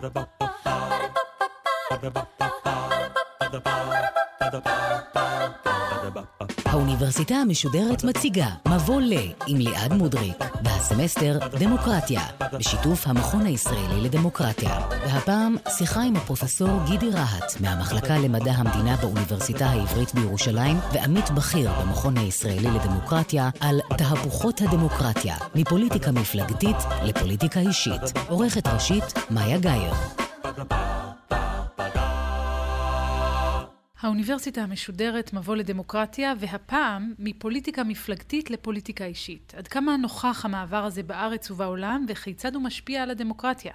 Ba ba ba ba. Ba ba ba ba. Ba ba ba ba. Ba ba ba ba. Ba-da-ba. האוניברסיטה המשודרת מציגה מבוא ל עם ליעד מודריק והסמסטר דמוקרטיה בשיתוף המכון הישראלי לדמוקרטיה. והפעם שיחה עם הפרופסור גידי רהט מהמחלקה למדע המדינה באוניברסיטה העברית בירושלים ועמית בכיר במכון הישראלי לדמוקרטיה על תהפוכות הדמוקרטיה מפוליטיקה מפלגתית לפוליטיקה אישית. עורכת ראשית מאיה גאייר האוניברסיטה המשודרת מבוא לדמוקרטיה, והפעם מפוליטיקה מפלגתית לפוליטיקה אישית. עד כמה נוכח המעבר הזה בארץ ובעולם, וכיצד הוא משפיע על הדמוקרטיה.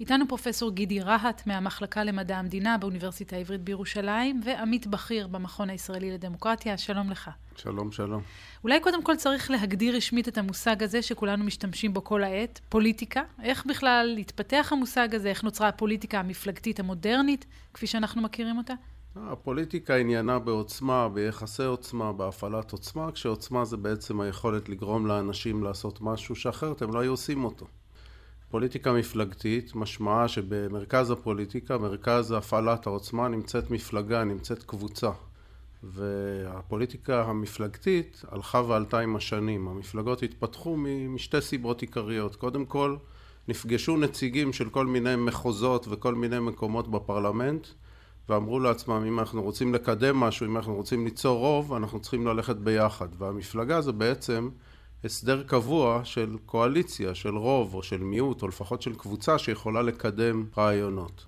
איתנו פרופסור גידי רהט מהמחלקה למדע המדינה באוניברסיטה העברית בירושלים, ועמית בכיר במכון הישראלי לדמוקרטיה. שלום לך. שלום, שלום. אולי קודם כל צריך להגדיר רשמית את המושג הזה שכולנו משתמשים בו כל העת, פוליטיקה. איך בכלל התפתח המושג הזה, איך נוצרה הפוליטיקה המפלגתית המודרנית, כפי שאנחנו מכירים אותה? הפוליטיקה עניינה בעוצמה, ביחסי עוצמה, בהפעלת עוצמה, כשעוצמה זה בעצם היכולת לגרום לאנשים לעשות משהו שאחרת הם לא היו עושים אותו. פוליטיקה מפלגתית משמעה שבמרכז הפוליטיקה, מרכז הפעלת העוצמה, נמצאת מפלגה, נמצאת קבוצה. והפוליטיקה המפלגתית הלכה ועלתה עם השנים. המפלגות התפתחו משתי סיבות עיקריות. קודם כל, נפגשו נציגים של כל מיני מחוזות וכל מיני מקומות בפרלמנט ואמרו לעצמם אם אנחנו רוצים לקדם משהו, אם אנחנו רוצים ליצור רוב, אנחנו צריכים ללכת ביחד. והמפלגה זה בעצם הסדר קבוע של קואליציה, של רוב או של מיעוט, או לפחות של קבוצה שיכולה לקדם רעיונות.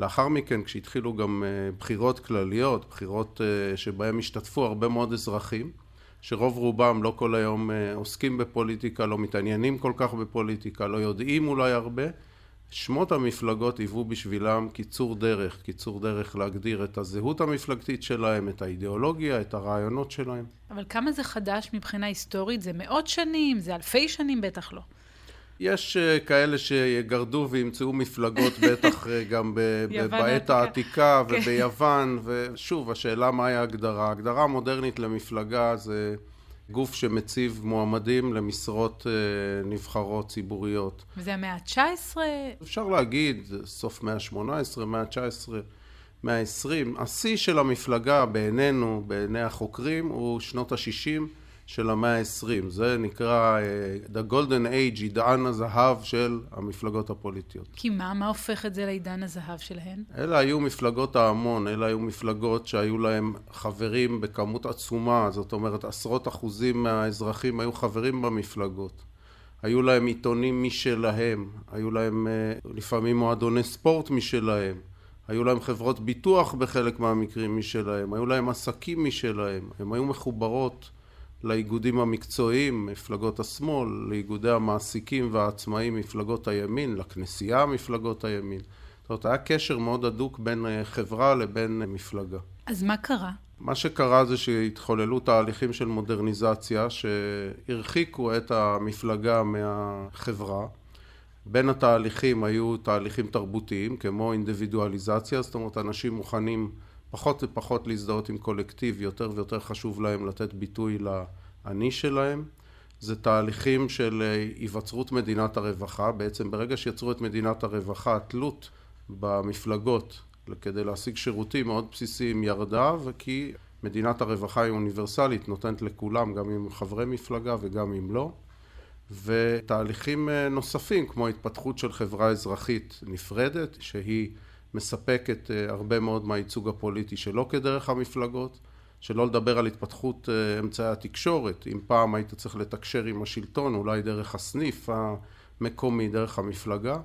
לאחר מכן כשהתחילו גם אה, בחירות כלליות, בחירות אה, שבהן השתתפו הרבה מאוד אזרחים, שרוב רובם לא כל היום אה, עוסקים בפוליטיקה, לא מתעניינים כל כך בפוליטיקה, לא יודעים אולי הרבה, שמות המפלגות היוו בשבילם קיצור דרך, קיצור דרך להגדיר את הזהות המפלגתית שלהם, את האידיאולוגיה, את הרעיונות שלהם. אבל כמה זה חדש מבחינה היסטורית? זה מאות שנים? זה אלפי שנים? בטח לא. יש אה, כאלה שיגרדו וימצאו מפלגות בטח אה, גם בעת העתיקה כן. וביוון, ושוב, השאלה מהי ההגדרה. ההגדרה המודרנית למפלגה זה... גוף שמציב מועמדים למשרות אה, נבחרות ציבוריות. וזה המאה ה-19? אפשר להגיד, סוף מאה ה-18, מאה ה-19, מאה ה-20. השיא של המפלגה בעינינו, בעיני החוקרים, הוא שנות ה-60. של המאה העשרים. זה נקרא uh, The Golden Age, עידן הזהב של המפלגות הפוליטיות. כי מה? מה הופך את זה לעידן הזהב שלהן? אלה היו מפלגות ההמון, אלה היו מפלגות שהיו להם חברים בכמות עצומה, זאת אומרת עשרות אחוזים מהאזרחים היו חברים במפלגות. היו להם עיתונים משלהם, היו להם uh, לפעמים מועדוני ספורט משלהם. היו להם חברות ביטוח בחלק מהמקרים משלהם, היו להם עסקים משלהם, הן היו מחוברות לאיגודים המקצועיים, מפלגות השמאל, לאיגודי המעסיקים והעצמאים, מפלגות הימין, לכנסייה, מפלגות הימין. זאת אומרת, היה קשר מאוד הדוק בין אה, חברה לבין אה, מפלגה. אז מה קרה? מה שקרה זה שהתחוללו תהליכים של מודרניזציה שהרחיקו את המפלגה מהחברה. בין התהליכים היו תהליכים תרבותיים כמו אינדיבידואליזציה, זאת אומרת אנשים מוכנים פחות ופחות להזדהות עם קולקטיב, יותר ויותר חשוב להם לתת ביטוי לאני שלהם. זה תהליכים של אה, היווצרות מדינת הרווחה, בעצם ברגע שיצרו את מדינת הרווחה, התלות במפלגות כדי להשיג שירותים מאוד בסיסיים ירדה, וכי מדינת הרווחה היא אוניברסלית, נותנת לכולם, גם עם חברי מפלגה וגם אם לא. ותהליכים אה, נוספים, כמו התפתחות של חברה אזרחית נפרדת, שהיא מספקת אה, הרבה מאוד מהייצוג הפוליטי שלא כדרך המפלגות, שלא לדבר על התפתחות אה, אמצעי התקשורת, אם פעם היית צריך לתקשר עם השלטון, אולי דרך הסניף המקומי, דרך המפלגה,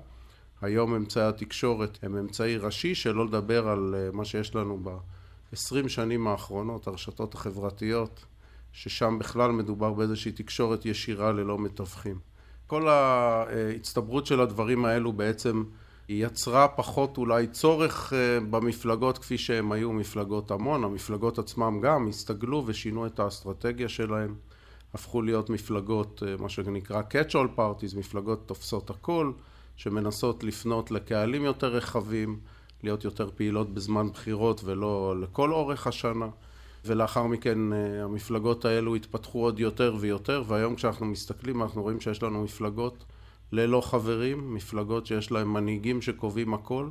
היום אמצעי התקשורת הם אמצעי ראשי, שלא לדבר על אה, מה שיש לנו ב-20 שנים האחרונות, הרשתות החברתיות, ששם בכלל מדובר באיזושהי תקשורת ישירה ללא מתווכים. כל ההצטברות של הדברים האלו בעצם היא יצרה פחות אולי צורך אה, במפלגות כפי שהם היו מפלגות המון, המפלגות עצמם גם הסתגלו ושינו את האסטרטגיה שלהם, הפכו להיות מפלגות, אה, מה שנקרא catch all parties, מפלגות תופסות הכל, שמנסות לפנות לקהלים יותר רחבים, להיות יותר פעילות בזמן בחירות ולא לכל אורך השנה. ולאחר מכן אה, המפלגות האלו התפתחו עוד יותר ויותר, והיום כשאנחנו מסתכלים אנחנו רואים שיש לנו מפלגות ללא חברים, מפלגות שיש להן מנהיגים שקובעים הכל,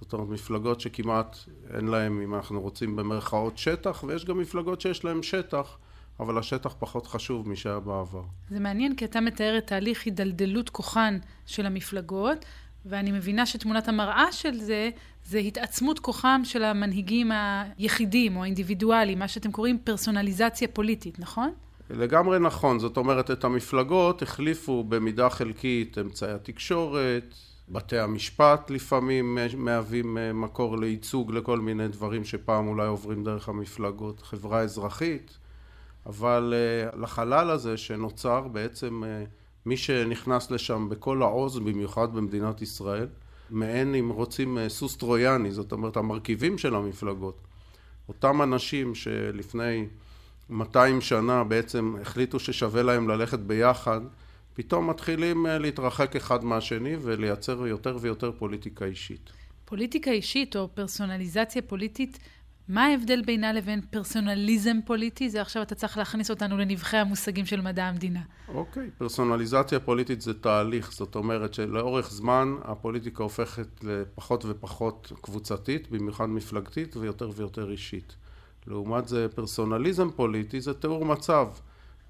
זאת אומרת מפלגות שכמעט אין להן, אם אנחנו רוצים במרכאות, שטח, ויש גם מפלגות שיש להן שטח, אבל השטח פחות חשוב משהיה בעבר. זה מעניין כי אתה מתאר את תהליך הידלדלות כוחן של המפלגות, ואני מבינה שתמונת המראה של זה, זה התעצמות כוחם של המנהיגים היחידים או האינדיבידואליים, מה שאתם קוראים פרסונליזציה פוליטית, נכון? לגמרי נכון, זאת אומרת את המפלגות החליפו במידה חלקית אמצעי התקשורת, בתי המשפט לפעמים מהווים מקור לייצוג לכל מיני דברים שפעם אולי עוברים דרך המפלגות, חברה אזרחית, אבל אה, לחלל הזה שנוצר בעצם אה, מי שנכנס לשם בכל העוז, במיוחד במדינת ישראל, מעין אם רוצים אה, סוס טרויאני, זאת אומרת המרכיבים של המפלגות, אותם אנשים שלפני 200 שנה בעצם החליטו ששווה להם ללכת ביחד, פתאום מתחילים אה, להתרחק אחד מהשני ולייצר יותר ויותר פוליטיקה אישית. פוליטיקה אישית או פרסונליזציה פוליטית מה ההבדל בינה לבין פרסונליזם פוליטי? זה עכשיו אתה צריך להכניס אותנו לנבחי המושגים של מדע המדינה. אוקיי, okay. פרסונליזציה פוליטית זה תהליך, זאת אומרת שלאורך זמן הפוליטיקה הופכת לפחות ופחות קבוצתית, במיוחד מפלגתית ויותר ויותר אישית. לעומת זה פרסונליזם פוליטי זה תיאור מצב.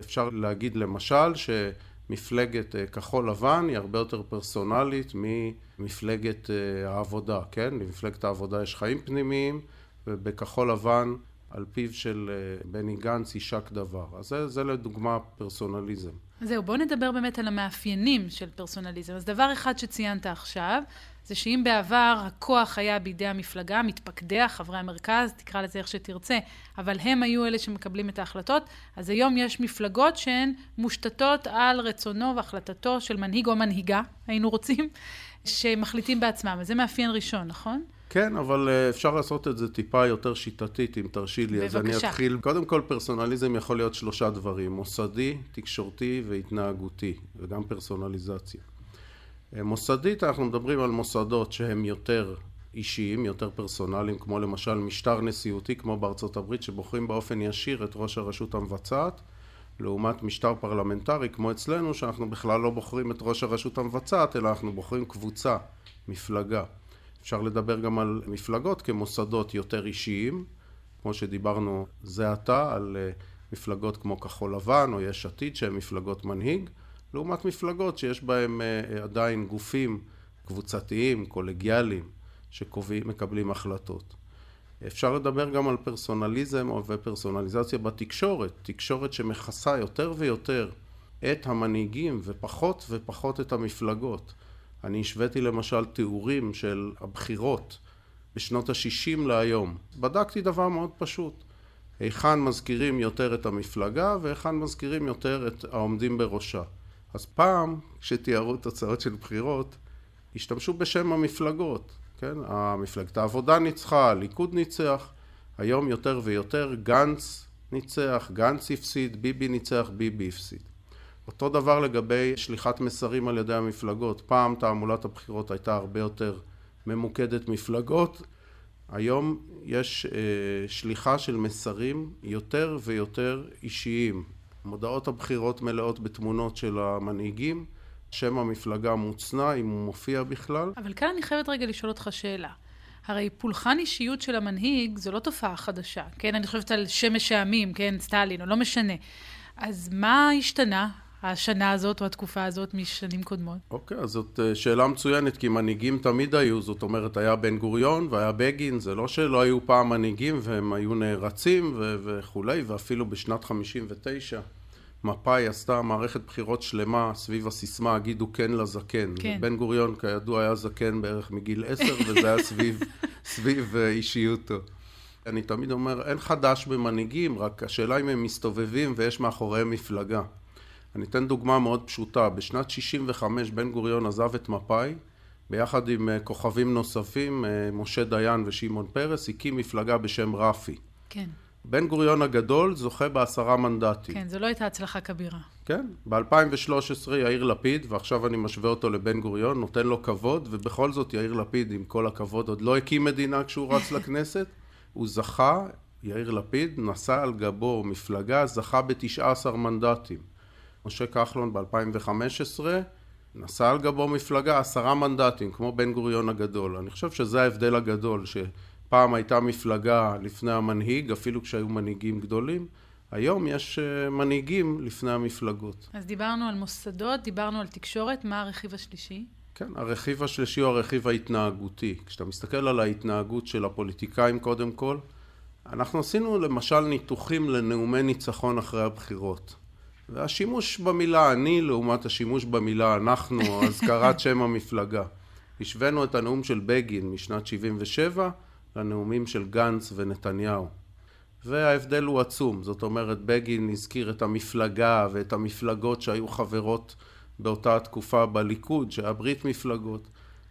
אפשר להגיד למשל שמפלגת אה, כחול לבן היא הרבה יותר פרסונלית ממפלגת אה, העבודה, כן? למפלגת העבודה יש חיים פנימיים ובכחול לבן על פיו של אה, בני גנץ יישק דבר. אז זה, זה לדוגמה פרסונליזם. זהו, בואו נדבר באמת על המאפיינים של פרסונליזם. אז דבר אחד שציינת עכשיו, זה שאם בעבר הכוח היה בידי המפלגה, מתפקדיה, חברי המרכז, תקרא לזה איך שתרצה, אבל הם היו אלה שמקבלים את ההחלטות, אז היום יש מפלגות שהן מושתתות על רצונו והחלטתו של מנהיג או מנהיגה, היינו רוצים, שמחליטים בעצמם. אז זה מאפיין ראשון, נכון? כן, אבל אה, אפשר לעשות את זה טיפה יותר שיטתית, אם תרשי לי. בבקשה. אז אני אתחיל. קודם כל, פרסונליזם יכול להיות שלושה דברים, מוסדי, תקשורתי והתנהגותי, וגם פרסונליזציה. אה, מוסדית, אנחנו מדברים על מוסדות שהם יותר אישיים, יותר פרסונליים, כמו למשל משטר נשיאותי, כמו בארצות הברית, שבוחרים באופן ישיר את ראש הרשות המבצעת, לעומת משטר פרלמנטרי, כמו אצלנו, שאנחנו בכלל לא בוחרים את ראש הרשות המבצעת, אלא אנחנו בוחרים קבוצה, מפלגה. אפשר לדבר גם על מפלגות כמוסדות יותר אישיים, כמו שדיברנו זה עתה, על אה, מפלגות כמו כחול לבן או יש עתיד שהן מפלגות מנהיג, לעומת מפלגות שיש בהן אה, עדיין גופים קבוצתיים, קולגיאליים, שמקבלים החלטות. אפשר לדבר גם על פרסונליזם ופרסונליזציה בתקשורת, תקשורת שמכסה יותר ויותר את המנהיגים ופחות ופחות את המפלגות. אני השוויתי למשל תיאורים של הבחירות בשנות ה-60 להיום. בדקתי דבר מאוד פשוט. היכן מזכירים יותר את המפלגה והיכן מזכירים יותר את העומדים בראשה. אז פעם, כשתיארו תוצאות של בחירות, השתמשו בשם המפלגות, כן? המפלגת העבודה ניצחה, הליכוד ניצח, היום יותר ויותר גנץ ניצח, גנץ הפסיד, ביבי ניצח, ביבי הפסיד. אותו דבר לגבי שליחת מסרים על ידי המפלגות. פעם תעמולת הבחירות הייתה הרבה יותר ממוקדת מפלגות. היום יש אה, שליחה של מסרים יותר ויותר אישיים. מודעות הבחירות מלאות בתמונות של המנהיגים. שם המפלגה מוצנע, אם הוא מופיע בכלל. אבל כאן אני חייבת רגע לשאול אותך שאלה. הרי פולחן אישיות של המנהיג זו לא תופעה חדשה, כן? אני חושבת על שמש העמים, כן? סטלין, או לא משנה. אז מה השתנה? השנה הזאת או התקופה הזאת משנים קודמות? אוקיי, okay, אז זאת אה, שאלה מצוינת, כי מנהיגים תמיד היו, זאת אומרת, היה בן גוריון והיה בגין, זה לא שלא היו פעם מנהיגים והם היו נערצים ו- וכולי, ואפילו בשנת 59 מפא"י עשתה מערכת בחירות שלמה סביב הסיסמה הגידו כן לזקן. כן. בן גוריון כידוע היה זקן בערך מגיל עשר וזה היה סביב, סביב אה, אישיותו. אני תמיד אומר, אין חדש במנהיגים, רק השאלה אם הם מסתובבים ויש מאחוריהם מפלגה. אני אתן דוגמה מאוד פשוטה. בשנת 65' בן גוריון עזב את מפא"י, ביחד עם אה, כוכבים נוספים, אה, משה דיין ושמעון פרס, הקים מפלגה בשם רפי. כן. בן גוריון הגדול זוכה בעשרה מנדטים. כן, זו לא הייתה הצלחה כבירה. כן, ב-2013 יאיר לפיד, ועכשיו אני משווה אותו לבן גוריון, נותן לו כבוד, ובכל זאת יאיר לפיד, עם כל הכבוד, עוד לא הקים מדינה כשהוא רץ לכנסת. הוא זכה, יאיר לפיד, נשא על גבו מפלגה, זכה ב-19 מנדטים. משה כחלון ב-2015 נשא על גבו מפלגה עשרה מנדטים, כמו בן גוריון הגדול. אני חושב שזה ההבדל הגדול, שפעם הייתה מפלגה לפני המנהיג, אפילו כשהיו מנהיגים גדולים. היום יש אה, מנהיגים לפני המפלגות. אז דיברנו על מוסדות, דיברנו על תקשורת, מה הרכיב השלישי? כן, הרכיב השלישי הוא הרכיב ההתנהגותי. כשאתה מסתכל על ההתנהגות של הפוליטיקאים קודם כל, אנחנו עשינו למשל ניתוחים לנאומי ניצחון אחרי הבחירות. והשימוש במילה אני לעומת השימוש במילה אנחנו, או הזכרת שם המפלגה. השווינו את הנאום של בגין משנת 77 לנאומים של גנץ ונתניהו. וההבדל הוא עצום, זאת אומרת בגין הזכיר את המפלגה ואת המפלגות שהיו חברות באותה תקופה בליכוד, שהיה ברית מפלגות.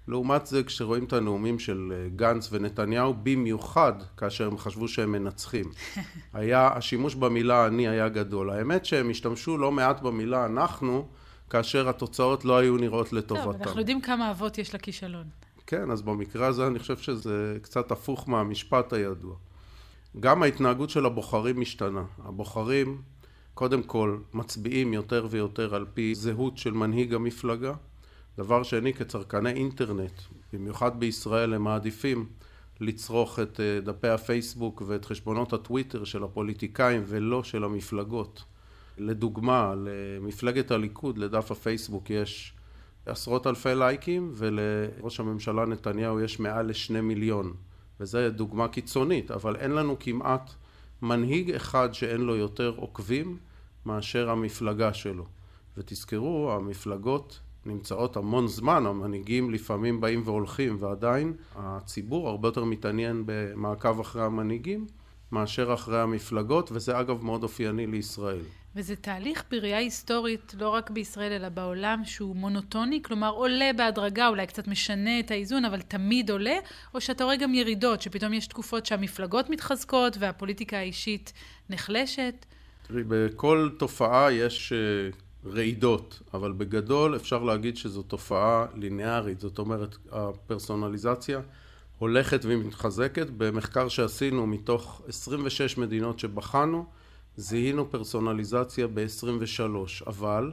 לעומת זה כשרואים את הנאומים של אה, גנץ ונתניהו, במיוחד כאשר הם חשבו שהם מנצחים. היה, השימוש במילה אני היה גדול. האמת שהם השתמשו לא מעט במילה אנחנו, כאשר התוצאות לא היו נראות לטובתם. טוב, אנחנו יודעים כמה אבות יש לכישלון. כן, אז במקרה הזה אני חושב שזה קצת הפוך מהמשפט הידוע. גם ההתנהגות של הבוחרים משתנה. הבוחרים קודם כל מצביעים יותר ויותר על פי זהות של מנהיג המפלגה. דבר שני, כצרכני אינטרנט, במיוחד בישראל, הם מעדיפים לצרוך את אה, דפי הפייסבוק ואת חשבונות הטוויטר של הפוליטיקאים ולא של המפלגות. לדוגמה, למפלגת הליכוד, לדף הפייסבוק יש עשרות אלפי לייקים ולראש הממשלה נתניהו יש מעל לשני מיליון וזו דוגמה קיצונית, אבל אין לנו כמעט מנהיג אחד שאין לו יותר עוקבים מאשר המפלגה שלו. ותזכרו, המפלגות נמצאות המון זמן, המנהיגים לפעמים באים והולכים, ועדיין הציבור הרבה יותר מתעניין במעקב אחרי המנהיגים מאשר אחרי המפלגות, וזה אגב מאוד אופייני לישראל. וזה תהליך בראייה היסטורית, לא רק בישראל אלא בעולם, שהוא מונוטוני, כלומר עולה בהדרגה, אולי קצת משנה את האיזון, אבל תמיד עולה, או שאתה רואה גם ירידות, שפתאום יש תקופות שהמפלגות מתחזקות והפוליטיקה האישית נחלשת? תראי, בכל תופעה יש אה, רעידות, אבל בגדול אפשר להגיד שזו תופעה ליניארית, זאת אומרת הפרסונליזציה הולכת ומתחזקת. במחקר שעשינו מתוך 26 מדינות שבחנו, זיהינו פרסונליזציה ב-23, אבל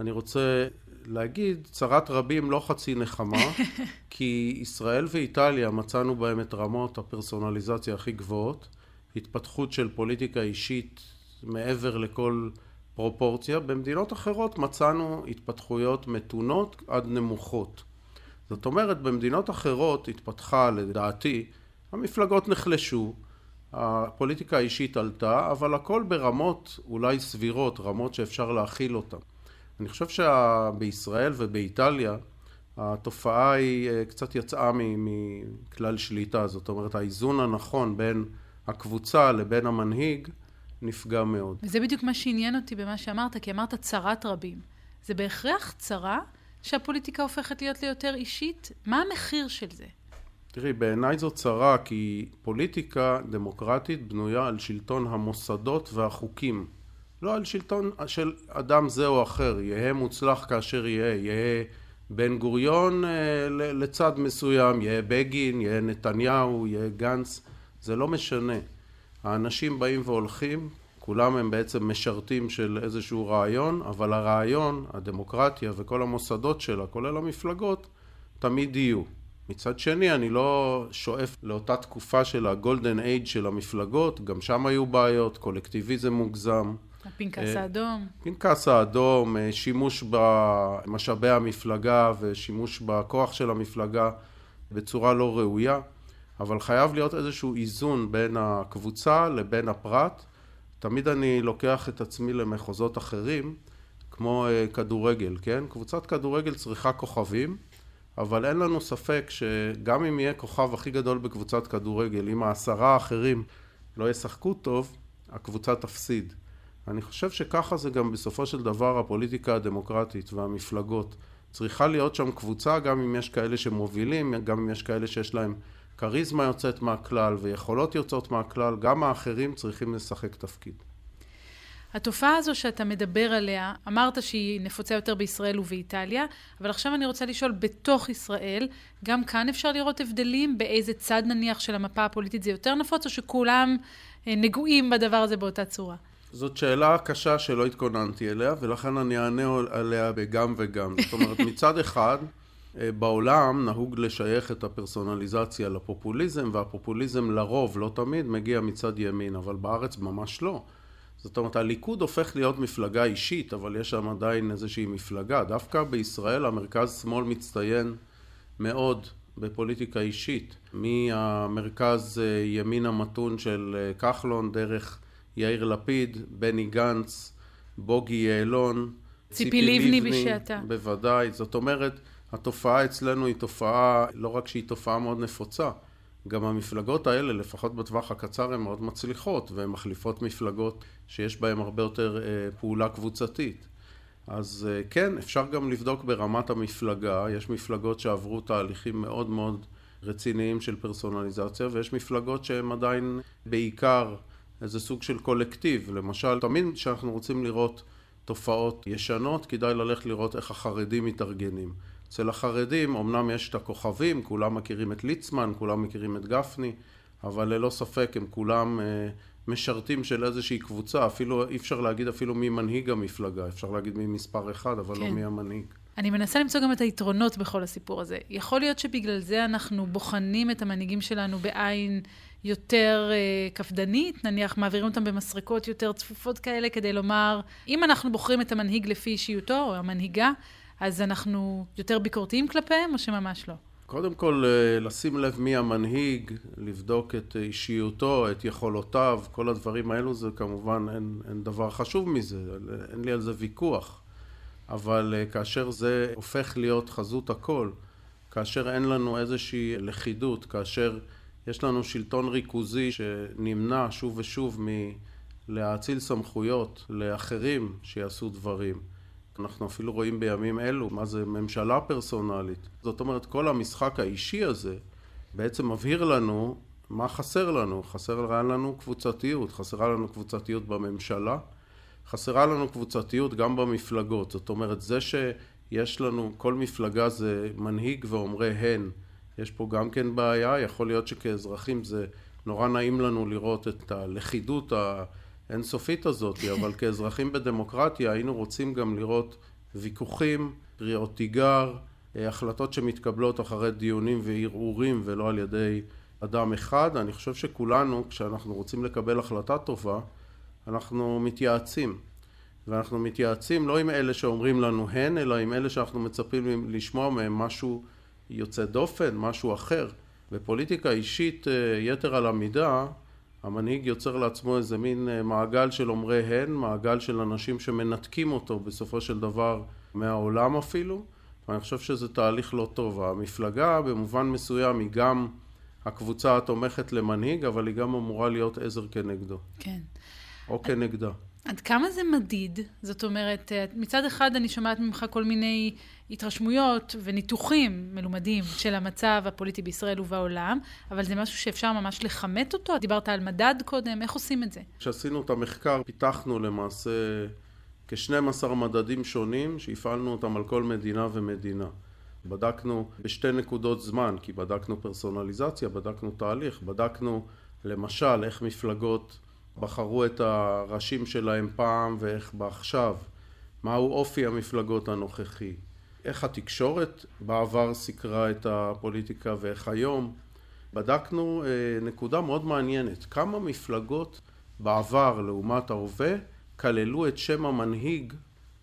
אני רוצה להגיד, צרת רבים לא חצי נחמה, כי ישראל ואיטליה מצאנו בהם את רמות הפרסונליזציה הכי גבוהות, התפתחות של פוליטיקה אישית מעבר לכל פרופורציה, במדינות אחרות מצאנו התפתחויות מתונות עד נמוכות. זאת אומרת, במדינות אחרות התפתחה, לדעתי, המפלגות נחלשו, הפוליטיקה האישית עלתה, אבל הכל ברמות אולי סבירות, רמות שאפשר להכיל אותן. אני חושב שבישראל ובאיטליה התופעה היא אה, קצת יצאה מכלל שליטה, זאת אומרת האיזון הנכון בין הקבוצה לבין המנהיג נפגע מאוד. וזה בדיוק מה שעניין אותי במה שאמרת, כי אמרת צרת רבים. זה בהכרח צרה שהפוליטיקה הופכת להיות ליותר אישית? מה המחיר של זה? תראי, בעיניי זו צרה כי פוליטיקה דמוקרטית בנויה על שלטון המוסדות והחוקים. לא על שלטון של אדם זה או אחר, יהא מוצלח כאשר יהא, יהא בן גוריון אה, לצד מסוים, יהא בגין, יהא נתניהו, יהא גנץ, זה לא משנה. האנשים באים והולכים, כולם הם בעצם משרתים של איזשהו רעיון, אבל הרעיון, הדמוקרטיה וכל המוסדות שלה, כולל המפלגות, תמיד יהיו. מצד שני, אני לא שואף לאותה תקופה של הגולדן אייד של המפלגות, גם שם היו בעיות, קולקטיביזם מוגזם. הפנקס אה, האדום. פנקס האדום, אה, שימוש במשאבי המפלגה ושימוש בכוח של המפלגה בצורה לא ראויה. אבל חייב להיות איזשהו איזון בין הקבוצה לבין הפרט. תמיד אני לוקח את עצמי למחוזות אחרים, כמו אה, כדורגל, כן? קבוצת כדורגל צריכה כוכבים, אבל אין לנו ספק שגם אם יהיה כוכב הכי גדול בקבוצת כדורגל, אם העשרה האחרים לא ישחקו טוב, הקבוצה תפסיד. אני חושב שככה זה גם בסופו של דבר הפוליטיקה הדמוקרטית והמפלגות. צריכה להיות שם קבוצה, גם אם יש כאלה שמובילים, גם אם יש כאלה שיש להם כריזמה יוצאת מהכלל ויכולות יוצאות מהכלל, גם האחרים צריכים לשחק תפקיד. התופעה הזו שאתה מדבר עליה, אמרת שהיא נפוצה יותר בישראל ובאיטליה, אבל עכשיו אני רוצה לשאול, בתוך ישראל, גם כאן אפשר לראות הבדלים? באיזה צד נניח של המפה הפוליטית זה יותר נפוץ, או שכולם אה, נגועים בדבר הזה באותה צורה? זאת שאלה קשה שלא התכוננתי אליה, ולכן אני אענה עליה בגם וגם. זאת אומרת, מצד אחד, בעולם נהוג לשייך את הפרסונליזציה לפופוליזם, והפופוליזם לרוב, לא תמיד, מגיע מצד ימין, אבל בארץ ממש לא. זאת אומרת, הליכוד הופך להיות מפלגה אישית, אבל יש שם עדיין איזושהי מפלגה. דווקא בישראל המרכז שמאל מצטיין מאוד בפוליטיקה אישית. מהמרכז אה, ימין המתון של אה, כחלון, דרך יאיר לפיד, בני גנץ, בוגי יעלון, ציפי לבני בשעתה. בוודאי. זאת אומרת, התופעה אצלנו היא תופעה, לא רק שהיא תופעה מאוד נפוצה, גם המפלגות האלה, לפחות בטווח הקצר, הן מאוד מצליחות, והן מחליפות מפלגות שיש בהן הרבה יותר אה, פעולה קבוצתית. אז אה, כן, אפשר גם לבדוק ברמת המפלגה, יש מפלגות שעברו תהליכים מאוד מאוד רציניים של פרסונליזציה, ויש מפלגות שהן עדיין בעיקר איזה סוג של קולקטיב. למשל, תמיד כשאנחנו רוצים לראות תופעות ישנות, כדאי ללכת לראות איך החרדים מתארגנים. אצל החרדים אמנם יש את הכוכבים, כולם מכירים את ליצמן, כולם מכירים את גפני, אבל ללא ספק הם כולם אה, משרתים של איזושהי קבוצה, אפילו אי אפשר להגיד אפילו מי מנהיג המפלגה, אפשר להגיד מי מספר אחד, אבל לא כן. לא מי המנהיג. אני מנסה למצוא גם את היתרונות בכל הסיפור הזה. יכול להיות שבגלל זה אנחנו בוחנים את המנהיגים שלנו בעין יותר uh, קפדנית, נניח מעבירים אותם במסרקות יותר צפופות כאלה, כדי לומר, אם אנחנו בוחרים את המנהיג לפי אישיותו, או המנהיגה, אז אנחנו יותר ביקורתיים כלפיהם, או שממש לא? קודם כל, אה, לשים לב מי המנהיג, לבדוק את אישיותו, את יכולותיו, כל הדברים האלו זה כמובן, אין, אין דבר חשוב מזה, אין לי על זה ויכוח. אבל אה, כאשר זה הופך להיות חזות הכל, כאשר אין לנו איזושהי לכידות, כאשר יש לנו שלטון ריכוזי שנמנע שוב ושוב מלהאציל סמכויות לאחרים שיעשו דברים. אנחנו אפילו רואים בימים אלו מה זה ממשלה פרסונלית. זאת אומרת, כל המשחק האישי הזה בעצם מבהיר לנו מה חסר לנו. חסר לנו קבוצתיות, חסרה לנו קבוצתיות בממשלה, חסרה לנו קבוצתיות גם במפלגות. זאת אומרת, זה שיש לנו, כל מפלגה זה מנהיג ואומרי הן. יש פה גם כן בעיה, יכול להיות שכאזרחים זה נורא נעים לנו לראות את הלכידות האינסופית הזאת, אבל כאזרחים בדמוקרטיה היינו רוצים גם לראות ויכוחים, קריאות תיגר, אה, החלטות שמתקבלות אחרי דיונים וערעורים ולא על ידי אדם אחד. אני חושב שכולנו, כשאנחנו רוצים לקבל החלטה טובה, אנחנו מתייעצים. ואנחנו מתייעצים לא עם אלה שאומרים לנו הן, אלא עם אלה שאנחנו מצפים לשמוע מהם משהו יוצא דופן, משהו אחר. בפוליטיקה אישית אה, יתר על המידה, המנהיג יוצר לעצמו איזה מין אה, מעגל של אומרי הן, מעגל של אנשים שמנתקים אותו בסופו של דבר מהעולם אפילו, ואני חושב שזה תהליך לא טוב. המפלגה במובן מסוים היא גם הקבוצה התומכת למנהיג, אבל היא גם אמורה להיות עזר כנגדו. כן. או כנגדה. עד כמה זה מדיד? זאת אומרת, אה, מצד אחד אני שומעת ממך כל מיני התרשמויות וניתוחים מלומדים של המצב הפוליטי בישראל ובעולם, אבל זה משהו שאפשר ממש לכמת אותו? דיברת על מדד קודם, איך עושים את זה? כשעשינו את המחקר, פיתחנו למעשה כ-12 מדדים שונים, שהפעלנו אותם על כל מדינה ומדינה. בדקנו בשתי נקודות זמן, כי בדקנו פרסונליזציה, בדקנו תהליך, בדקנו למשל איך מפלגות בחרו את הראשים שלהם פעם ואיך בעכשיו, מהו אופי המפלגות הנוכחי, איך התקשורת בעבר סיקרה את הפוליטיקה ואיך היום. בדקנו אה, נקודה מאוד מעניינת, כמה מפלגות בעבר לעומת ההווה כללו את שם המנהיג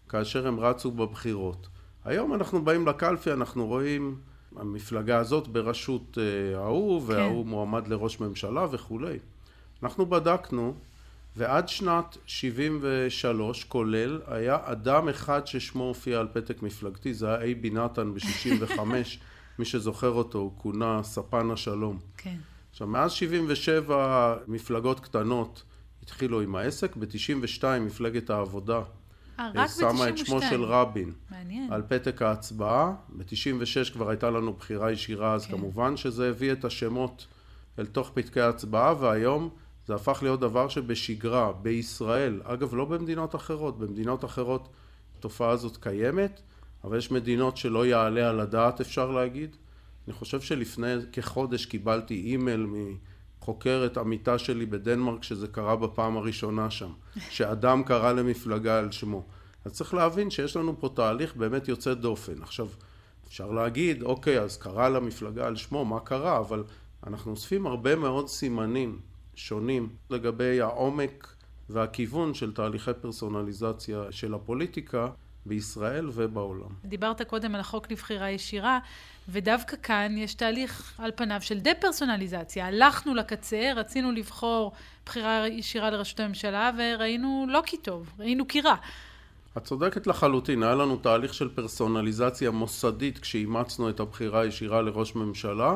כאשר הם רצו בבחירות. היום אנחנו באים לקלפי, אנחנו רואים המפלגה הזאת בראשות אה, ההוא, כן. וההוא מועמד לראש ממשלה וכולי. אנחנו בדקנו, ועד שנת 73 כולל, היה אדם אחד ששמו הופיע על פתק מפלגתי, זה היה אייבי נתן ב-65, מי שזוכר אותו, הוא כונה ספן השלום. כן. עכשיו, מאז 77 מפלגות קטנות התחילו עם העסק, ב-92 מפלגת העבודה אה, רק ב-92. שמה את שמו של רבין. מעניין. על פתק ההצבעה. ב-96 כבר הייתה לנו בחירה ישירה, אז כן. כמובן שזה הביא את השמות אל תוך פתקי ההצבעה, והיום זה הפך להיות דבר שבשגרה, בישראל, אגב לא במדינות אחרות, במדינות אחרות התופעה הזאת קיימת, אבל יש מדינות שלא יעלה על הדעת אפשר להגיד. אני חושב שלפני כחודש קיבלתי אימייל חוקר את עמיתה שלי בדנמרק שזה קרה בפעם הראשונה שם, שאדם קרא למפלגה על שמו. אז צריך להבין שיש לנו פה תהליך באמת יוצא דופן. עכשיו, אפשר להגיד, אוקיי, אז קרא למפלגה על שמו, מה קרה? אבל אנחנו אוספים הרבה מאוד סימנים שונים לגבי העומק והכיוון של תהליכי פרסונליזציה של הפוליטיקה בישראל ובעולם. דיברת קודם על החוק לבחירה ישירה, ודווקא כאן יש תהליך על פניו של דה-פרסונליזציה. הלכנו לקצה, רצינו לבחור בחירה ישירה לראשות הממשלה, וראינו לא כי טוב, ראינו כי רע. את צודקת לחלוטין, היה לנו תהליך של פרסונליזציה מוסדית כשאימצנו את הבחירה הישירה לראש ממשלה,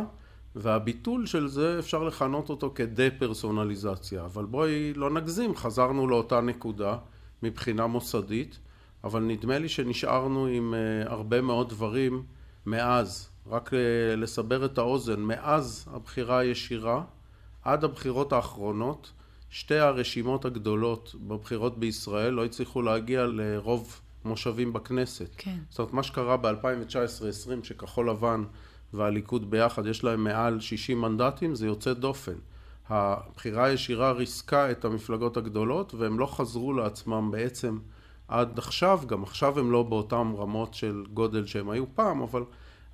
והביטול של זה אפשר לכנות אותו כדה-פרסונליזציה. אבל בואי לא נגזים, חזרנו לאותה נקודה מבחינה מוסדית, אבל נדמה לי שנשארנו עם uh, הרבה מאוד דברים מאז. רק uh, לסבר את האוזן, מאז הבחירה הישירה עד הבחירות האחרונות, שתי הרשימות הגדולות בבחירות בישראל לא הצליחו להגיע לרוב מושבים בכנסת. כן. זאת אומרת, מה שקרה ב-2019-2020, שכחול לבן והליכוד ביחד יש להם מעל 60 מנדטים, זה יוצא דופן. הבחירה הישירה ריסקה את המפלגות הגדולות והם לא חזרו לעצמם בעצם עד עכשיו, גם עכשיו הם לא באותן רמות של גודל שהם היו פעם, אבל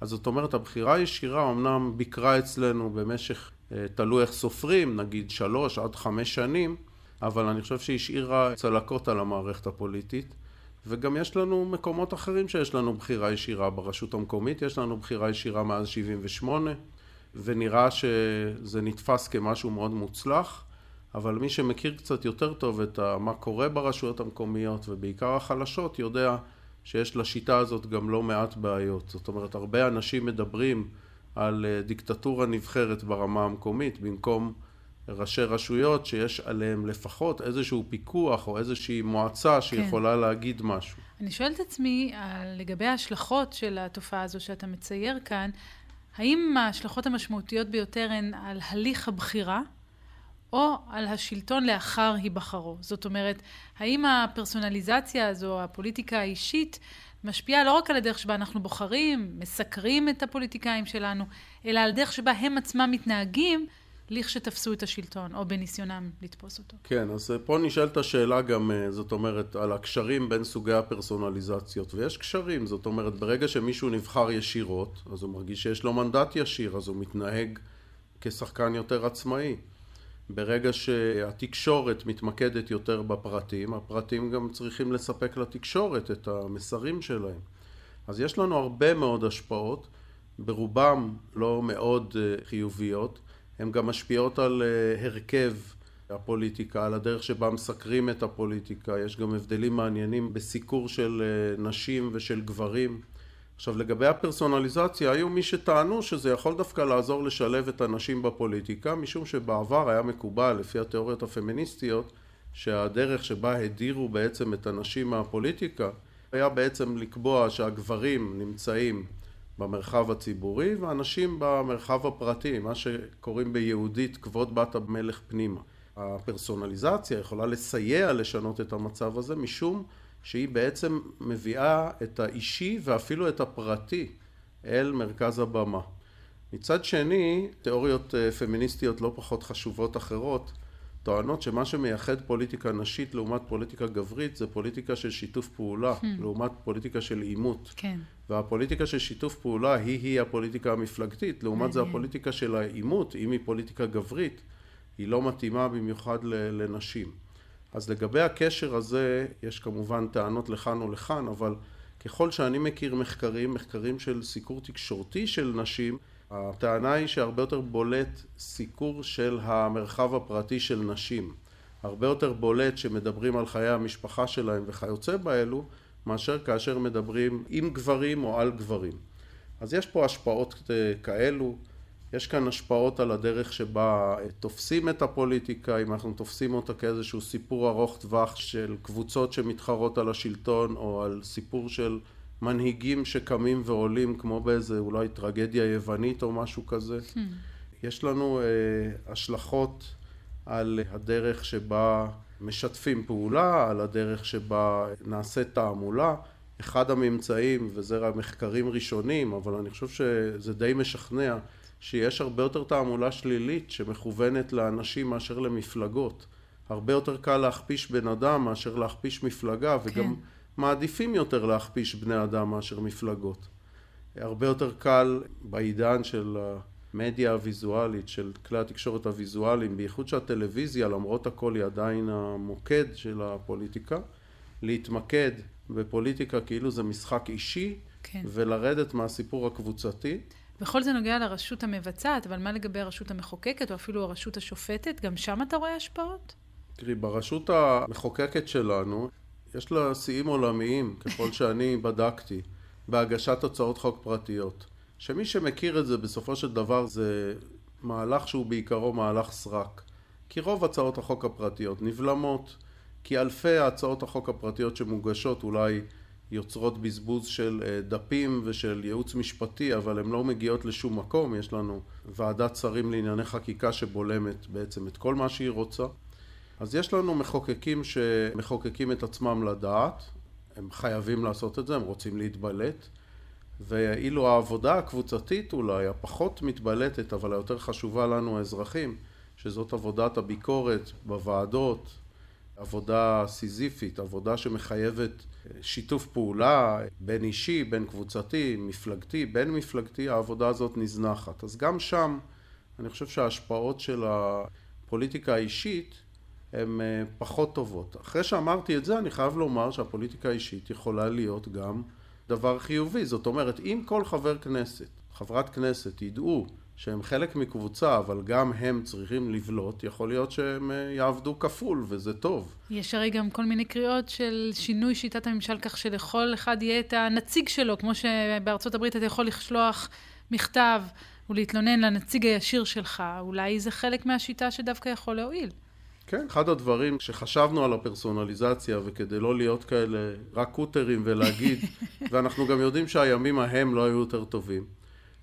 אז זאת אומרת הבחירה הישירה אמנם ביקרה אצלנו במשך, אה, תלוי איך סופרים, נגיד שלוש עד חמש שנים, אבל אני חושב שהשאירה צלקות על המערכת הפוליטית. וגם יש לנו מקומות אחרים שיש לנו בחירה ישירה ברשות המקומית, יש לנו בחירה ישירה מאז 78 ונראה שזה נתפס כמשהו מאוד מוצלח, אבל מי שמכיר קצת יותר טוב את מה קורה ברשויות המקומיות ובעיקר החלשות יודע שיש לשיטה הזאת גם לא מעט בעיות. זאת אומרת, הרבה אנשים מדברים על אה, דיקטטורה נבחרת ברמה המקומית במקום ראשי רשויות שיש עליהם לפחות איזשהו פיקוח או איזושהי מועצה שיכולה כן. להגיד משהו. אני שואלת את עצמי לגבי ההשלכות של התופעה הזו שאתה מצייר כאן, האם ההשלכות המשמעותיות ביותר הן על הליך הבחירה או על השלטון לאחר היבחרו? זאת אומרת, האם הפרסונליזציה הזו, הפוליטיקה האישית, משפיעה לא רק על הדרך שבה אנחנו בוחרים, מסקרים את הפוליטיקאים שלנו, אלא על הדרך שבה הם עצמם מתנהגים לכשתפסו את השלטון, או בניסיונם לתפוס אותו. כן, אז פה נשאלת השאלה גם, אה, זאת אומרת, על הקשרים בין סוגי הפרסונליזציות, ויש קשרים, זאת אומרת, ברגע שמישהו נבחר ישירות, אז הוא מרגיש שיש לו מנדט ישיר, אז הוא מתנהג כשחקן יותר עצמאי. ברגע שהתקשורת מתמקדת יותר בפרטים, הפרטים גם צריכים לספק לתקשורת את המסרים שלהם. אז יש לנו הרבה מאוד השפעות, ברובם לא מאוד אה, חיוביות, הן גם משפיעות על אה, הרכב הפוליטיקה, על הדרך שבה מסקרים את הפוליטיקה, יש גם הבדלים מעניינים בסיקור של אה, נשים ושל גברים. עכשיו לגבי הפרסונליזציה, היו מי שטענו שזה יכול דווקא לעזור לשלב את הנשים בפוליטיקה, משום שבעבר היה מקובל, לפי התיאוריות הפמיניסטיות, שהדרך שבה הדירו בעצם את הנשים מהפוליטיקה, היה בעצם לקבוע שהגברים נמצאים במרחב הציבורי ואנשים במרחב הפרטי, מה שקוראים ביהודית כבוד בת המלך פנימה. הפרסונליזציה יכולה לסייע לשנות את המצב הזה משום שהיא בעצם מביאה את האישי ואפילו את הפרטי אל מרכז הבמה. מצד שני, תיאוריות אה, פמיניסטיות לא פחות חשובות אחרות טוענות שמה שמייחד פוליטיקה נשית לעומת פוליטיקה גברית זה פוליטיקה של שיתוף פעולה hmm. לעומת פוליטיקה של עימות. כן. והפוליטיקה של שיתוף פעולה היא-היא הפוליטיקה המפלגתית, לעומת זה הפוליטיקה של העימות, אם היא פוליטיקה גברית, היא לא מתאימה במיוחד לנשים. אז לגבי הקשר הזה יש כמובן טענות לכאן ולכאן, אבל ככל שאני מכיר מחקרים, מחקרים של סיקור תקשורתי של נשים, הטענה היא שהרבה יותר בולט סיקור של המרחב הפרטי של נשים. הרבה יותר בולט שמדברים על חיי המשפחה שלהם וכיוצא באלו, מאשר כאשר מדברים עם גברים או על גברים. אז יש פה השפעות כאלו, יש כאן השפעות על הדרך שבה תופסים את הפוליטיקה, אם אנחנו תופסים אותה כאיזשהו סיפור ארוך טווח של קבוצות שמתחרות על השלטון, או על סיפור של מנהיגים שקמים ועולים כמו באיזה אולי טרגדיה יוונית או משהו כזה. Hmm. יש לנו אה, השלכות על הדרך שבה משתפים פעולה, על הדרך שבה נעשית תעמולה. אחד הממצאים, וזה מחקרים ראשונים, אבל אני חושב שזה די משכנע, שיש הרבה יותר תעמולה שלילית שמכוונת לאנשים מאשר למפלגות. הרבה יותר קל להכפיש בן אדם מאשר להכפיש מפלגה, וגם כן. מעדיפים יותר להכפיש בני אדם מאשר מפלגות. הרבה יותר קל בעידן של המדיה הוויזואלית, של כלי התקשורת הוויזואליים, בייחוד שהטלוויזיה, למרות הכל, היא עדיין המוקד של הפוליטיקה, להתמקד בפוליטיקה כאילו זה משחק אישי, כן. ולרדת מהסיפור הקבוצתי. בכל זה נוגע לרשות המבצעת, אבל מה לגבי הרשות המחוקקת, או אפילו הרשות השופטת? גם שם אתה רואה השפעות? תראי, ברשות המחוקקת שלנו, יש לה שיאים עולמיים, ככל שאני בדקתי, בהגשת הצעות חוק פרטיות. שמי שמכיר את זה בסופו של דבר זה מהלך שהוא בעיקרו מהלך סרק. כי רוב הצעות החוק הפרטיות נבלמות, כי אלפי הצעות החוק הפרטיות שמוגשות אולי יוצרות בזבוז של אה, דפים ושל ייעוץ משפטי, אבל הן לא מגיעות לשום מקום. יש לנו ועדת שרים לענייני חקיקה שבולמת בעצם את כל מה שהיא רוצה. אז יש לנו מחוקקים שמחוקקים את עצמם לדעת, הם חייבים לעשות את זה, הם רוצים להתבלט, ואילו העבודה הקבוצתית אולי, הפחות מתבלטת, אבל היותר חשובה לנו האזרחים, שזאת עבודת הביקורת בוועדות, עבודה סיזיפית, עבודה שמחייבת שיתוף פעולה בין אישי, בין קבוצתי, מפלגתי, בין מפלגתי, העבודה הזאת נזנחת. אז גם שם אני חושב שההשפעות של הפוליטיקה האישית הן אה, פחות טובות. אחרי שאמרתי את זה, אני חייב לומר שהפוליטיקה האישית יכולה להיות גם דבר חיובי. זאת אומרת, אם כל חבר כנסת, חברת כנסת, ידעו שהם חלק מקבוצה, אבל גם הם צריכים לבלוט, יכול להיות שהם אה, יעבדו כפול, וזה טוב. יש הרי גם כל מיני קריאות של שינוי שיטת הממשל, כך שלכל אחד יהיה את הנציג שלו, כמו שבארצות הברית אתה יכול לשלוח מכתב ולהתלונן לנציג הישיר שלך. אולי זה חלק מהשיטה שדווקא יכול להועיל. כן, אחד הדברים שחשבנו על הפרסונליזציה, וכדי לא להיות כאלה רק קוטרים ולהגיד, ואנחנו גם יודעים שהימים ההם לא היו יותר טובים.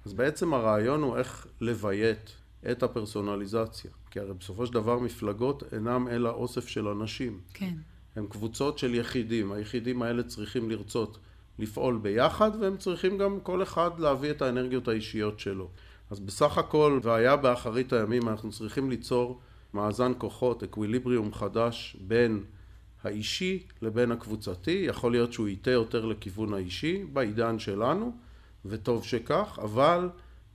אז בעצם הרעיון הוא איך לביית את הפרסונליזציה. כי הרי בסופו של דבר מפלגות אינם אלא אוסף של אנשים. כן. הם קבוצות של יחידים. היחידים האלה צריכים לרצות לפעול ביחד, והם צריכים גם כל אחד להביא את האנרגיות האישיות שלו. אז בסך הכל, והיה באחרית הימים, אנחנו צריכים ליצור מאזן כוחות, אקוויליבריום חדש בין האישי לבין הקבוצתי. יכול להיות שהוא ייטה יותר לכיוון האישי בעידן שלנו, וטוב שכך, אבל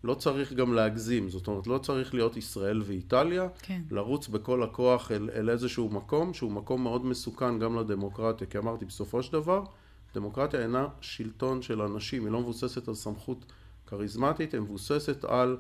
לא צריך גם להגזים, זאת אומרת לא צריך להיות ישראל ואיטליה, כן. לרוץ בכל הכוח אל, אל איזשהו מקום שהוא מקום מאוד מסוכן גם לדמוקרטיה, כי אמרתי בסופו של דבר דמוקרטיה אינה שלטון של אנשים, היא לא מבוססת על סמכות כריזמטית, היא מבוססת על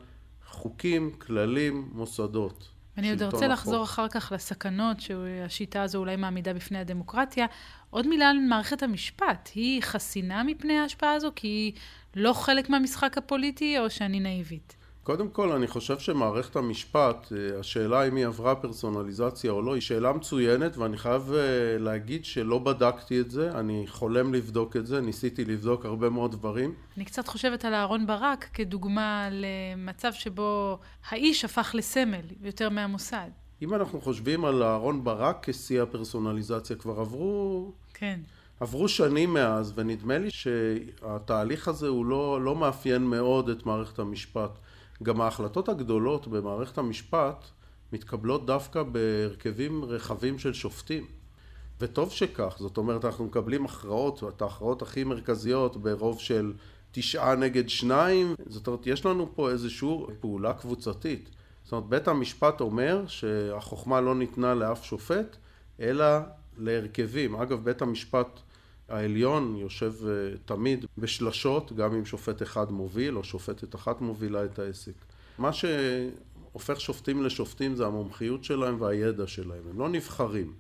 חוקים, כללים, מוסדות. אני עוד רוצה לחזור אחר כך לסכנות שהשיטה הזו אולי מעמידה בפני הדמוקרטיה. עוד מילה על מערכת המשפט. היא חסינה מפני ההשפעה הזו כי היא לא חלק מהמשחק הפוליטי, או שאני נאיבית? קודם כל, אני חושב שמערכת המשפט, אה, השאלה אם היא עברה פרסונליזציה או לא, היא שאלה מצוינת, ואני חייב אה, להגיד שלא בדקתי את זה, אני חולם לבדוק את זה, ניסיתי לבדוק הרבה מאוד דברים. אני קצת חושבת על אהרון ברק כדוגמה למצב שבו האיש הפך לסמל יותר מהמוסד. אם אנחנו חושבים על אהרון ברק כשיא הפרסונליזציה, כבר עברו... כן. עברו שנים מאז, ונדמה לי שהתהליך הזה הוא לא, לא מאפיין מאוד את מערכת המשפט. גם ההחלטות הגדולות במערכת המשפט מתקבלות דווקא בהרכבים רחבים של שופטים. וטוב שכך, זאת אומרת אנחנו מקבלים הכרעות, את ההכרעות הכי מרכזיות ברוב של תשעה נגד שניים, זאת אומרת יש לנו פה איזושהי פעולה קבוצתית. זאת אומרת בית המשפט אומר שהחוכמה לא ניתנה לאף שופט, אלא להרכבים. אגב בית המשפט העליון יושב אה, תמיד בשלשות, גם אם שופט אחד מוביל או שופטת אחת מובילה את העסק. מה שהופך שופטים לשופטים זה המומחיות שלהם והידע שלהם. הם לא נבחרים,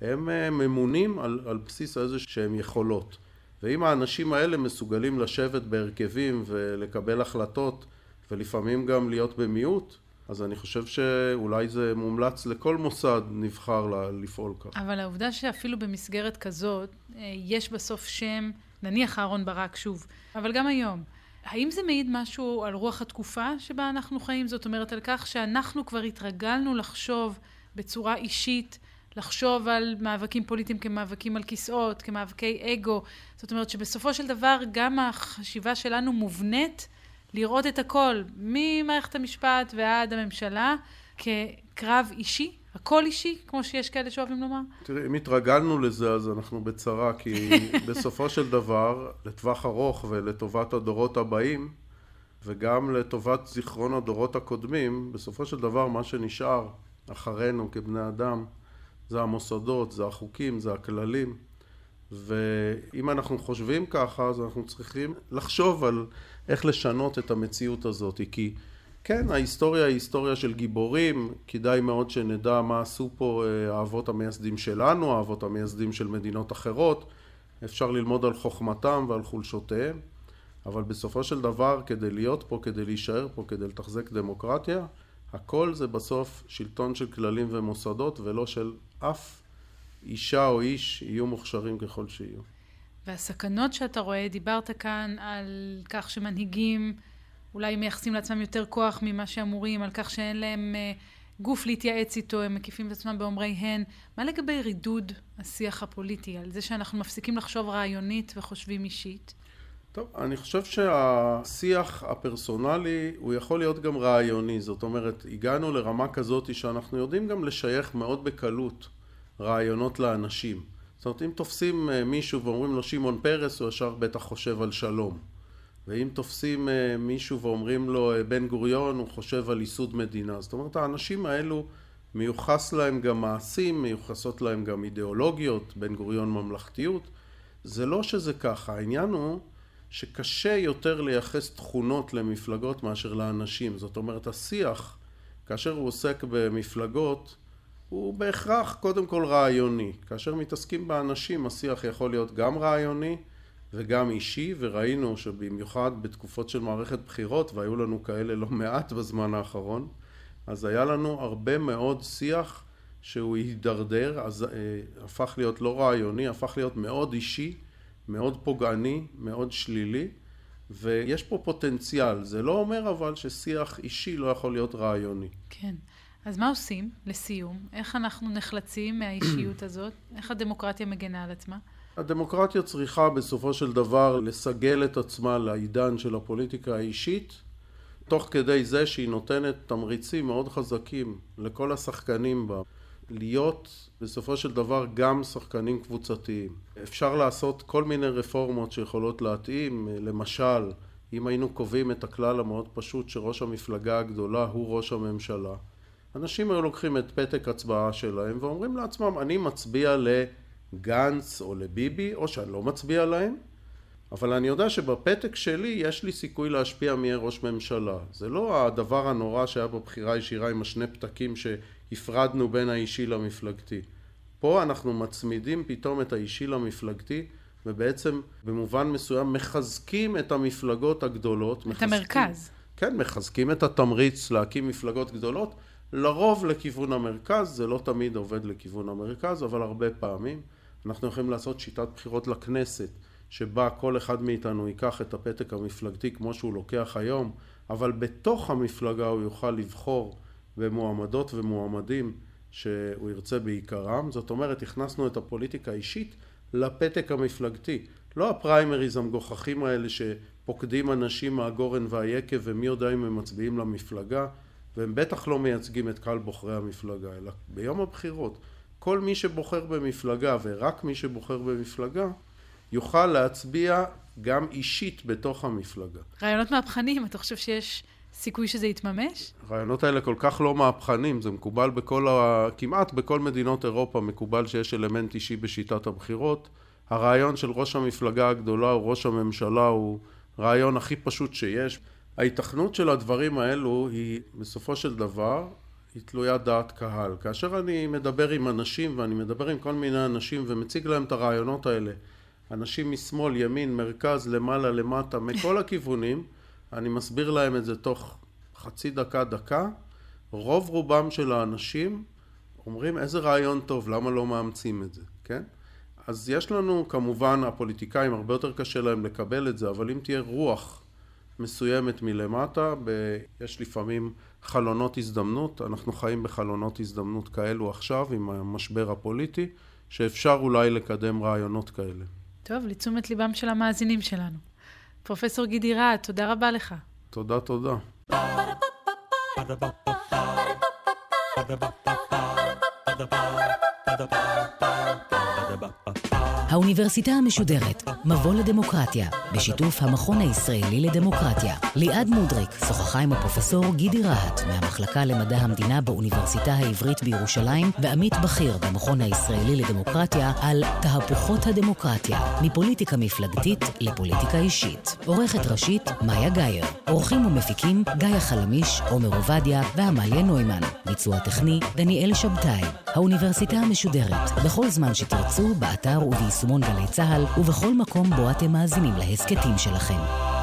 הם אה, ממונים על, על בסיס איזה שהם יכולות. ואם האנשים האלה מסוגלים לשבת בהרכבים ולקבל החלטות ולפעמים גם להיות במיעוט, אז אני חושב שאולי זה מומלץ לכל מוסד נבחר לפעול כך. אבל העובדה שאפילו במסגרת כזאת, אה, יש בסוף שם, נניח אהרון ברק שוב, אבל גם היום, האם זה מעיד משהו על רוח התקופה שבה אנחנו חיים? זאת אומרת, על כך שאנחנו כבר התרגלנו לחשוב בצורה אישית, לחשוב על מאבקים פוליטיים כמאבקים על כיסאות, כמאבקי אגו. זאת אומרת שבסופו של דבר גם החשיבה שלנו מובנית לראות את הכל, ממערכת המשפט ועד הממשלה, כקרב אישי? הכל אישי, כמו שיש כאלה שאוהבים לומר? תראי, אם התרגלנו לזה, אז אנחנו בצרה, כי בסופו של דבר, לטווח ארוך ולטובת הדורות הבאים, וגם לטובת זיכרון הדורות הקודמים, בסופו של דבר מה שנשאר אחרינו כבני אדם, זה המוסדות, זה החוקים, זה הכללים. ואם אנחנו חושבים ככה, אז אנחנו צריכים לחשוב על איך לשנות את המציאות הזאת. כי כן, ההיסטוריה היא היסטוריה של גיבורים, כדאי מאוד שנדע מה עשו פה אה, האבות המייסדים שלנו, האבות המייסדים של מדינות אחרות. אפשר ללמוד על חוכמתם ועל חולשותיהם, אבל בסופו של דבר, כדי להיות פה, כדי להישאר פה, כדי לתחזק דמוקרטיה, הכל זה בסוף שלטון של כללים ומוסדות, ולא של אף אישה או איש יהיו מוכשרים ככל שיהיו. והסכנות שאתה רואה, דיברת כאן על כך שמנהיגים אולי מייחסים לעצמם יותר כוח ממה שאמורים, על כך שאין להם uh, גוף להתייעץ איתו, הם מקיפים את עצמם באומרי הן. מה לגבי רידוד השיח הפוליטי, על זה שאנחנו מפסיקים לחשוב רעיונית וחושבים אישית? טוב, אני חושב שהשיח הפרסונלי הוא יכול להיות גם רעיוני, זאת אומרת, הגענו לרמה כזאת שאנחנו יודעים גם לשייך מאוד בקלות רעיונות לאנשים. זאת אומרת, אם תופסים אה, מישהו ואומרים לו שמעון פרס, הוא ישר בטח חושב על שלום. ואם תופסים אה, מישהו ואומרים לו אה, בן גוריון, הוא חושב על ייסוד מדינה. זאת אומרת, האנשים האלו, מיוחס להם גם מעשים, מיוחסות להם גם אידיאולוגיות, בן גוריון ממלכתיות. זה לא שזה ככה, העניין הוא שקשה יותר לייחס תכונות למפלגות מאשר לאנשים. זאת אומרת, השיח, כאשר הוא עוסק במפלגות, הוא בהכרח קודם כל רעיוני. כאשר מתעסקים באנשים, השיח יכול להיות גם רעיוני וגם אישי, וראינו שבמיוחד בתקופות של מערכת בחירות, והיו לנו כאלה לא מעט בזמן האחרון, אז היה לנו הרבה מאוד שיח שהוא הידרדר, אז אה, הפך להיות לא רעיוני, הפך להיות מאוד אישי, מאוד פוגעני, מאוד שלילי, ויש פה פוטנציאל. זה לא אומר אבל ששיח אישי לא יכול להיות רעיוני. כן. אז מה עושים, לסיום? איך אנחנו נחלצים מהאישיות הזאת? איך הדמוקרטיה מגנה על עצמה? הדמוקרטיה צריכה בסופו של דבר לסגל את עצמה לעידן של הפוליטיקה האישית, תוך כדי זה שהיא נותנת תמריצים מאוד חזקים לכל השחקנים בה, להיות בסופו של דבר גם שחקנים קבוצתיים. אפשר לעשות כל מיני רפורמות שיכולות להתאים, למשל, אם היינו קובעים את הכלל המאוד פשוט שראש המפלגה הגדולה הוא ראש הממשלה, אנשים היו לוקחים את פתק הצבעה שלהם ואומרים לעצמם, אני מצביע לגנץ או לביבי, או שאני לא מצביע להם, אבל אני יודע שבפתק שלי יש לי סיכוי להשפיע מי יהיה ראש ממשלה. זה לא הדבר הנורא שהיה בבחירה הישירה עם השני פתקים שהפרדנו בין האישי למפלגתי. פה אנחנו מצמידים פתאום את האישי למפלגתי ובעצם במובן מסוים מחזקים את המפלגות הגדולות. את מחזקים, המרכז. כן, מחזקים את התמריץ להקים מפלגות גדולות לרוב לכיוון המרכז, זה לא תמיד עובד לכיוון המרכז, אבל הרבה פעמים. אנחנו יכולים לעשות שיטת בחירות לכנסת, שבה כל אחד מאיתנו ייקח את הפתק המפלגתי כמו שהוא לוקח היום, אבל בתוך המפלגה הוא יוכל לבחור במועמדות ומועמדים שהוא ירצה בעיקרם. זאת אומרת, הכנסנו את הפוליטיקה האישית לפתק המפלגתי. לא הפריימריז המגוחכים האלה שפוקדים אנשים מהגורן והיקב ומי יודע אם הם מצביעים למפלגה. והם בטח לא מייצגים את קהל בוחרי המפלגה, אלא ביום הבחירות כל מי שבוחר במפלגה ורק מי שבוחר במפלגה יוכל להצביע גם אישית בתוך המפלגה. רעיונות מהפכניים, אתה חושב שיש סיכוי שזה יתממש? הרעיונות האלה כל כך לא מהפכנים, זה מקובל בכל ה... כמעט בכל מדינות אירופה מקובל שיש אלמנט אישי בשיטת הבחירות. הרעיון של ראש המפלגה הגדולה או ראש הממשלה הוא רעיון הכי פשוט שיש. ההיתכנות של הדברים האלו היא בסופו של דבר היא תלוית דעת קהל. כאשר אני מדבר עם אנשים ואני מדבר עם כל מיני אנשים ומציג להם את הרעיונות האלה, אנשים משמאל, ימין, מרכז, למעלה, למטה, מכל הכיוונים, אני מסביר להם את זה תוך חצי דקה, דקה. רוב רובם של האנשים אומרים איזה רעיון טוב, למה לא מאמצים את זה, כן? אז יש לנו כמובן הפוליטיקאים הרבה יותר קשה להם לקבל את זה, אבל אם תהיה רוח מסוימת מלמטה, ב... יש לפעמים חלונות הזדמנות, אנחנו חיים בחלונות הזדמנות כאלו עכשיו עם המשבר הפוליטי, שאפשר אולי לקדם רעיונות כאלה. טוב, לתשומת ליבם של המאזינים שלנו. פרופסור גידי רהט, תודה רבה לך. תודה, תודה. האוניברסיטה המשודרת, מבוא לדמוקרטיה, בשיתוף המכון הישראלי לדמוקרטיה. ליעד מודריק שוחחה עם הפרופסור גידי רהט מהמחלקה למדע המדינה באוניברסיטה העברית בירושלים ועמית בכיר במכון הישראלי לדמוקרטיה על תהפוכות הדמוקרטיה, מפוליטיקה מפלגתית לפוליטיקה אישית. עורכת ראשית, מאיה גאייר. עורכים ומפיקים, גיא חלמיש, עומר עובדיה ועמליה נוימן. ביצוע טכני, דניאל שבתאי. האוניברסיטה המשודרת, בכל זמן שתרצו, באתר וביישומון גלי צה"ל, ובכל מקום בו אתם מאזינים להסכתים שלכם.